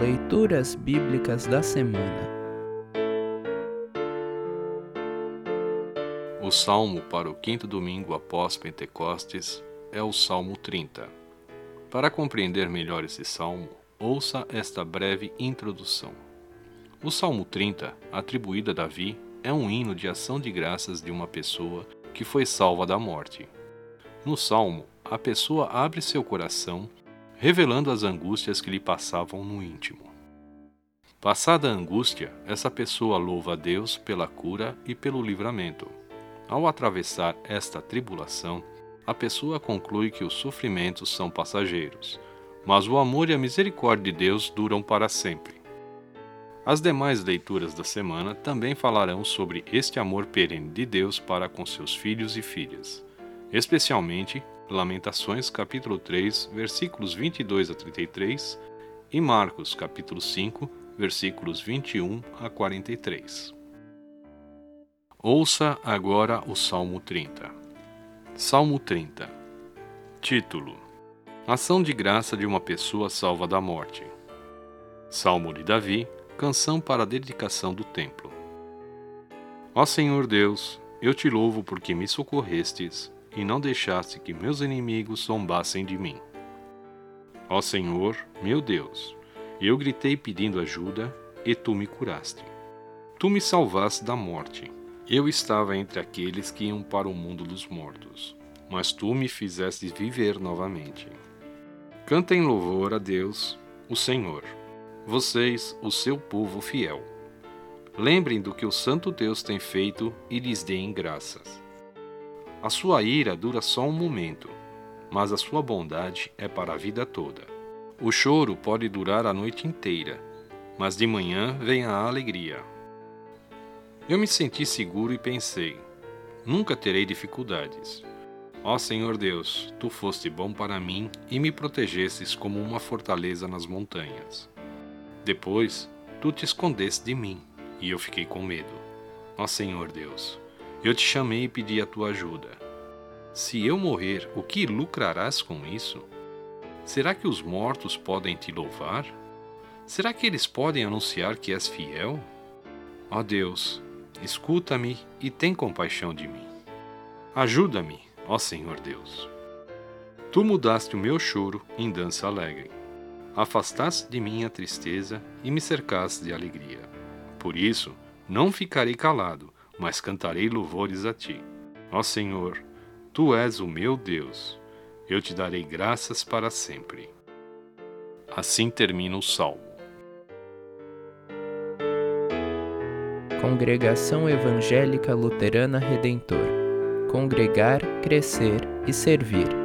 Leituras Bíblicas da Semana O salmo para o quinto domingo após Pentecostes é o Salmo 30. Para compreender melhor esse salmo, ouça esta breve introdução. O Salmo 30, atribuído a Davi, é um hino de ação de graças de uma pessoa que foi salva da morte. No salmo, a pessoa abre seu coração revelando as angústias que lhe passavam no íntimo. Passada a angústia, essa pessoa louva a Deus pela cura e pelo livramento. Ao atravessar esta tribulação, a pessoa conclui que os sofrimentos são passageiros, mas o amor e a misericórdia de Deus duram para sempre. As demais leituras da semana também falarão sobre este amor perene de Deus para com seus filhos e filhas, especialmente Lamentações capítulo 3, versículos 22 a 33 e Marcos capítulo 5, versículos 21 a 43. Ouça agora o Salmo 30. Salmo 30. Título: Ação de graça de uma pessoa salva da morte. Salmo de Davi, canção para a dedicação do templo. Ó Senhor Deus, eu te louvo porque me socorrestes e não deixaste que meus inimigos zombassem de mim. Ó Senhor, meu Deus, eu gritei pedindo ajuda e tu me curaste. Tu me salvaste da morte. Eu estava entre aqueles que iam para o mundo dos mortos, mas tu me fizeste viver novamente. Cantem louvor a Deus, o Senhor, vocês, o seu povo fiel. Lembrem do que o Santo Deus tem feito e lhes deem graças. A sua ira dura só um momento, mas a sua bondade é para a vida toda. O choro pode durar a noite inteira, mas de manhã vem a alegria. Eu me senti seguro e pensei: nunca terei dificuldades. Ó Senhor Deus, tu foste bom para mim e me protegestes como uma fortaleza nas montanhas. Depois, tu te escondeste de mim e eu fiquei com medo. Ó Senhor Deus, eu te chamei e pedi a tua ajuda. Se eu morrer, o que lucrarás com isso? Será que os mortos podem te louvar? Será que eles podem anunciar que és fiel? Ó Deus, escuta-me e tem compaixão de mim. Ajuda-me, ó Senhor Deus. Tu mudaste o meu choro em dança alegre. Afastaste de mim a tristeza e me cercaste de alegria. Por isso, não ficarei calado, mas cantarei louvores a ti. Ó Senhor, tu és o meu Deus. Eu te darei graças para sempre. Assim termina o salmo. Congregação Evangélica Luterana Redentor Congregar, Crescer e Servir.